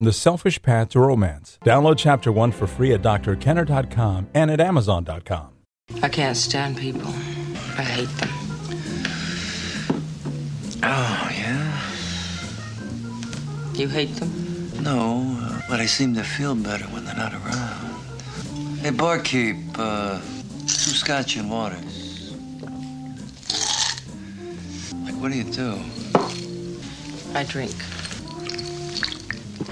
The Selfish Path to Romance. Download Chapter 1 for free at drkenner.com and at amazon.com. I can't stand people. I hate them. Oh, yeah? You hate them? No, uh, but I seem to feel better when they're not around. Hey, barkeep, uh, two scotch and waters. Like, what do you do? I drink.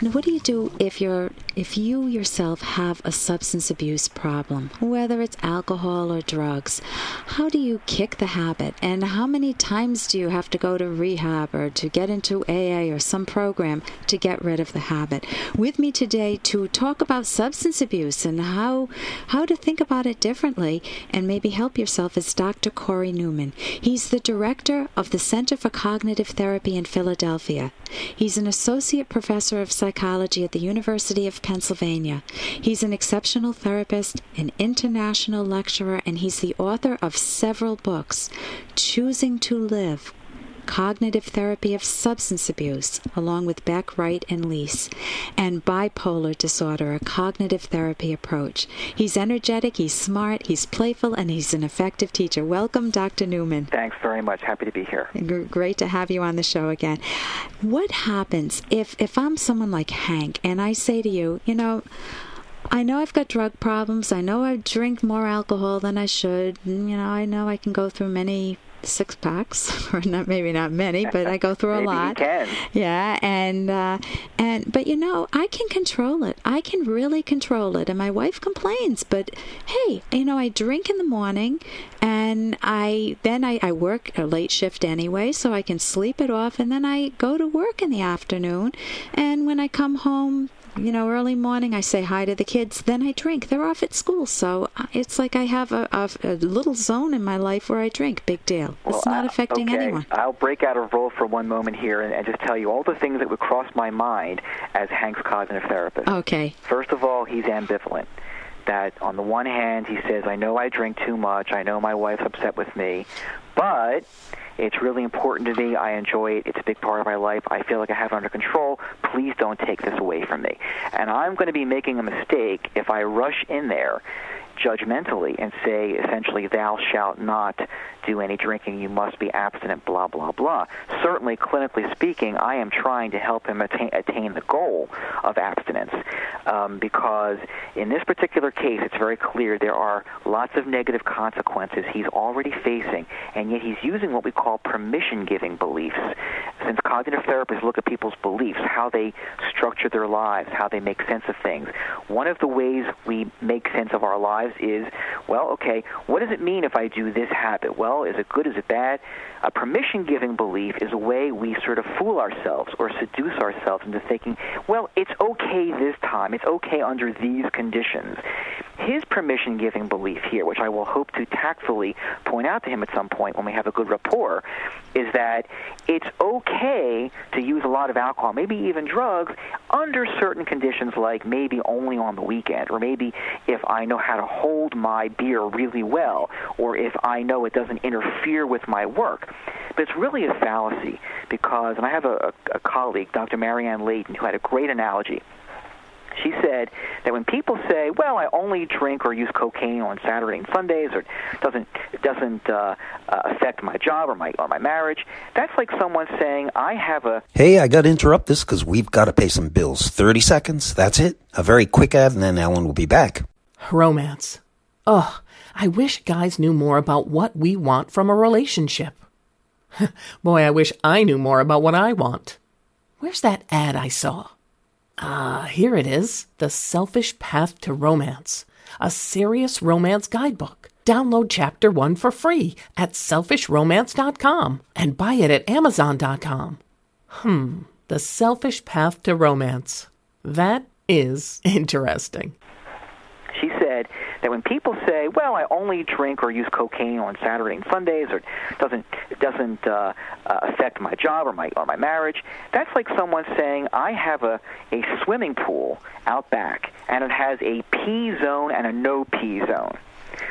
Now, what do you do if you're if you yourself have a substance abuse problem, whether it's alcohol or drugs? How do you kick the habit, and how many times do you have to go to rehab or to get into AA or some program to get rid of the habit? With me today to talk about substance abuse and how how to think about it differently and maybe help yourself is Dr. Cory Newman. He's the director of the Center for Cognitive Therapy in Philadelphia. He's an associate professor of psychology at the University of Pennsylvania. He's an exceptional therapist, an international lecturer, and he's the author of several books Choosing to Live, Cognitive Therapy of Substance Abuse, along with Beck, Wright, and Liese, and Bipolar Disorder, a cognitive therapy approach. He's energetic, he's smart, he's playful, and he's an effective teacher. Welcome, Dr. Newman. Thanks very much. Happy to be here. Great to have you on the show again. What happens if, if I'm someone like Hank and I say to you, you know, I know I've got drug problems. I know I drink more alcohol than I should. and, You know, I know I can go through many six packs, or not maybe not many, but I go through a lot. Yeah, and uh, and but you know I can control it. I can really control it. And my wife complains, but hey, you know I drink in the morning, and I then I, I work a late shift anyway, so I can sleep it off, and then I go to work in the afternoon, and when I come home. You know, early morning, I say hi to the kids. Then I drink. They're off at school, so uh, it's like I have a, a, a little zone in my life where I drink. Big deal. It's Well, not I- affecting okay. anyone. I'll break out of role for one moment here and, and just tell you all the things that would cross my mind as Hank's cognitive therapist. Okay. First of all, he's ambivalent. That on the one hand, he says, I know I drink too much. I know my wife's upset with me. But it's really important to me. I enjoy it. It's a big part of my life. I feel like I have it under control. Please don't take this away from me. And I'm going to be making a mistake if I rush in there judgmentally and say essentially thou shalt not do any drinking you must be abstinent blah blah blah. Certainly clinically speaking i am trying to help him attain, attain the goal of abstinence um, because in this particular case it's very clear there are lots of negative consequences he's already facing and yet he's using what we call permission giving beliefs since cognitive therapists look at people's beliefs how they structure their lives how they make sense of things one of the ways we make sense of our lives is, well, okay, what does it mean if I do this habit? Well, is it good? Is it bad? A permission giving belief is a way we sort of fool ourselves or seduce ourselves into thinking, well, it's okay this time. It's okay under these conditions. His permission giving belief here, which I will hope to tactfully point out to him at some point when we have a good rapport, is that it's okay to use a lot of alcohol, maybe even drugs, under certain conditions like maybe only on the weekend, or maybe if I know how to hold my beer really well, or if I know it doesn't interfere with my work. But it's really a fallacy because, and I have a, a, a colleague, Dr. Marianne Layton, who had a great analogy. She said that when people say, "Well, I only drink or use cocaine on Saturday and Sundays, or it doesn't it doesn't uh, uh, affect my job or my or my marriage," that's like someone saying, "I have a Hey, I got to interrupt this because we've got to pay some bills. 30 seconds, that's it. A very quick ad, and then Ellen will be back. Romance. Ugh, I wish guys knew more about what we want from a relationship. Boy, I wish I knew more about what I want. Where's that ad I saw? Ah, here it is The Selfish Path to Romance, a serious romance guidebook. Download chapter one for free at selfishromance.com and buy it at amazon.com. Hmm, The Selfish Path to Romance. That is interesting. That when people say, "Well, I only drink or use cocaine on Saturday and Sundays," or it doesn't it doesn't uh, uh, affect my job or my or my marriage, that's like someone saying, "I have a a swimming pool out back, and it has a pee zone and a no pee zone."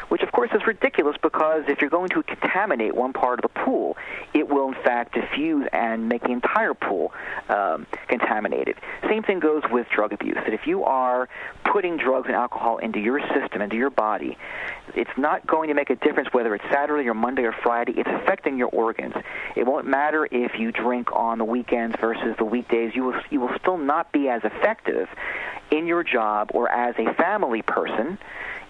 Which of course is ridiculous because if you're going to contaminate one part of the pool, it will in fact diffuse and make the entire pool um, contaminated. Same thing goes with drug abuse. That if you are putting drugs and alcohol into your system, into your body, it's not going to make a difference whether it's Saturday or Monday or Friday. It's affecting your organs. It won't matter if you drink on the weekends versus the weekdays. You will you will still not be as effective in your job or as a family person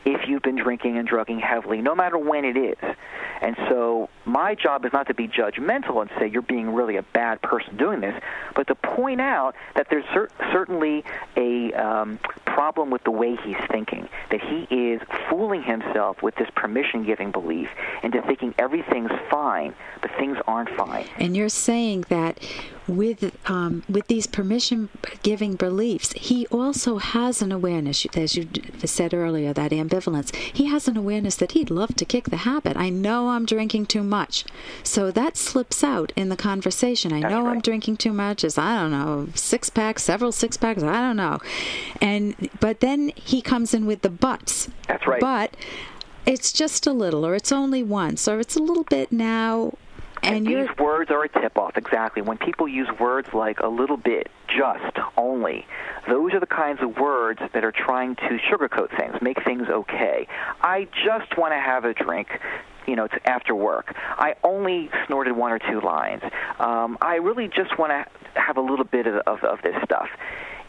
if you've been drinking and drugging heavily, no matter when it is. And so my job is not to be judgmental and say you're being really a bad person doing this, but to point out that there's cer- certainly a um, problem with the way he's thinking, that he is fooling himself with this permission giving belief into thinking everything's fine, but things aren't fine. And you're saying that with um, with these permission giving beliefs, he also has an awareness, as you said earlier, that ambivalence. He has an awareness that he'd love to kick the habit. I know I'm drinking too much, so that slips out in the conversation. I That's know right. I'm drinking too much. Is I don't know six packs, several six packs. I don't know, and but then he comes in with the buts. That's right. But it's just a little, or it's only once, or it's a little bit now. And, these words are a tip off, exactly. When people use words like a little bit, just, only, those are the kinds of words that are trying to sugarcoat things, make things okay. I just want to have a drink. You know, it's after work. I only snorted one or two lines. Um, I really just want to have a little bit of, of, of this stuff.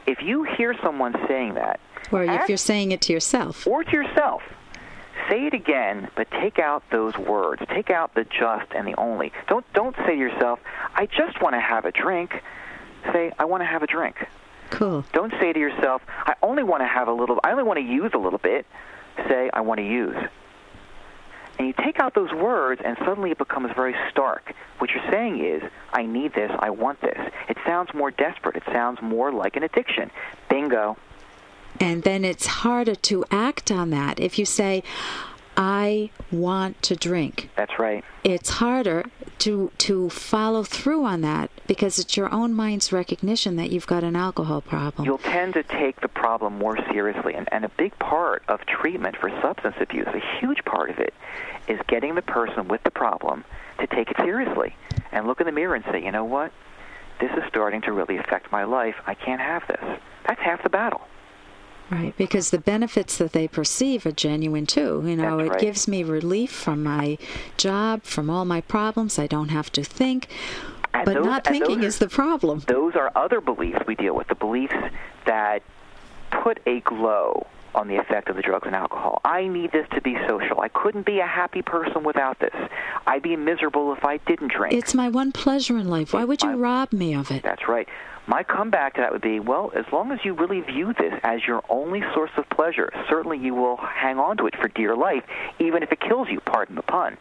If you hear someone saying that, or if ask- you're saying it to yourself. or to yourself. Say it again, but take out those words. Take out the just and the only. Don't don't say to yourself, "I just want to have a drink." Say, "I want to have a drink." Cool. Don't say to yourself, "I only want to have a little. I only want to use a little bit." Say, "I want to use." And you take out those words, and suddenly it becomes very stark. What you're saying is, I need this, I want this. It sounds more desperate. It sounds more like an addiction. Bingo. And then it's harder to act on that. If you say, I want to drink, That's right. it's harder to to follow through on that because it's your own mind's recognition that you've got an alcohol problem. you'll tend to take the problem more seriously. And, and a big part of treatment for substance abuse, a huge part of it, is getting the person with the problem to take it seriously and look in the mirror and say, you know what? This is starting to really affect my life. I can't have this. That's half the battle. Right, because the benefits that they perceive are genuine too. You know, That's it right. gives me relief from my job, from all my problems. I don't have to think. And but those- not thinking those is the problem. Those are other beliefs we deal with, the beliefs that put a glow on the effect of the drugs and alcohol. I need this to be social. I couldn't be a happy person without this. I'd be miserable if I didn't drink. It's my one pleasure in life. Why would you my- rob me of it? That's right. My comeback to that would be, well, as long as you really view this as your only source of pleasure, certainly you will hang on to it for dear life, even if it kills you, pardon the pun.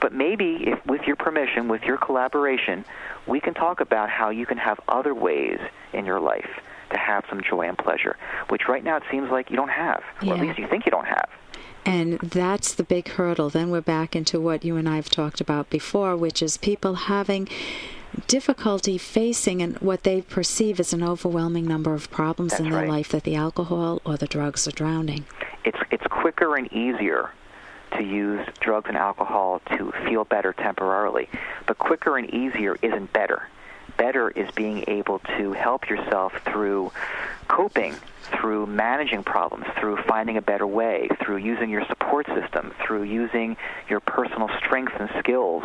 But maybe, if, with your permission, with your collaboration, we can talk about how you can have other ways in your life to have some joy and pleasure, which right now it seems like you don't have, or at least you think you don't have. And that's the big hurdle. Then we're back into what you and I have talked about before, which is people having difficulty facing and what they perceive as an overwhelming number of problems That's in their right. life that the alcohol or the drugs are drowning. it's it's quicker and easier to use drugs and alcohol to feel better temporarily. But quicker and easier isn't better. Better is being able to help yourself through coping, through managing problems, through finding a better way, through using your support system, through using your personal strengths and skills.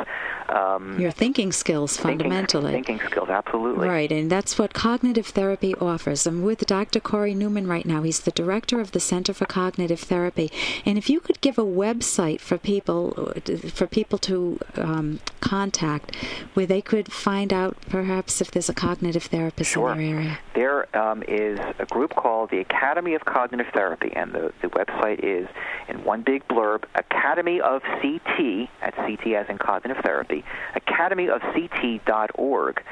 Um, Your thinking skills, thinking- fundamentally. Thinking skills, absolutely. Right, and that's what cognitive therapy offers. I'm with Dr. Cory Newman right now. He's the director of the Center for Cognitive Therapy. And if you could give a website for people for people to um, contact, where they could find out perhaps if there's a cognitive therapist Sure. in their area. There um, is a group called the Academy of Cognitive Therapy, and the, the website is, in one big blurb, Academy of CT, at CT as in Cognitive Therapy, academyofct.org.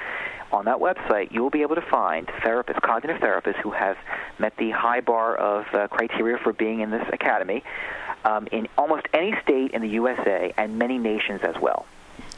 On that website, you will be able to find therapists, cognitive therapists, who have met the high bar of uh, criteria for being in this academy um, in almost any state in the USA and many nations as well.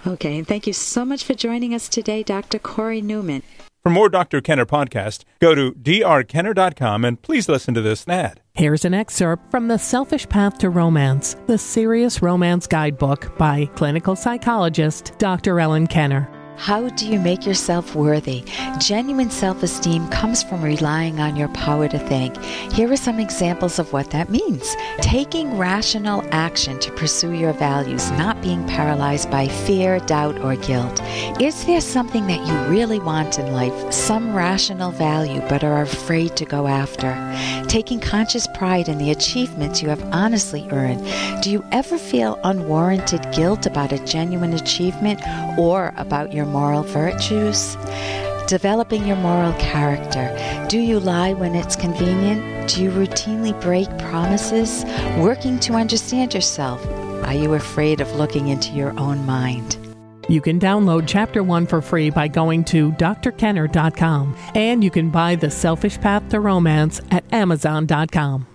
Okay, and thank you so much for joining us today, Dr. Cory Newman. For more Dr. Kenner podcast, go to drkenner.com and please listen to this ad. Here's an excerpt from The Selfish Path to Romance, the Serious Romance Guidebook by clinical psychologist Dr. Ellen Kenner. How do you make yourself worthy? Genuine self esteem comes from relying on your power to think. Here are some examples of what that means taking rational action to pursue your values, not being paralyzed by fear, doubt, or guilt. Is there something that you really want in life, some rational value, but are afraid to go after? Taking conscious pride in the achievements you have honestly earned. Do you ever feel unwarranted guilt about a genuine achievement or about your moral virtues? Developing your moral character. Do you lie when it's convenient? Do you routinely break promises? Working to understand yourself. Are you afraid of looking into your own mind? You can download Chapter 1 for free by going to drkenner.com, and you can buy The Selfish Path to Romance at amazon.com.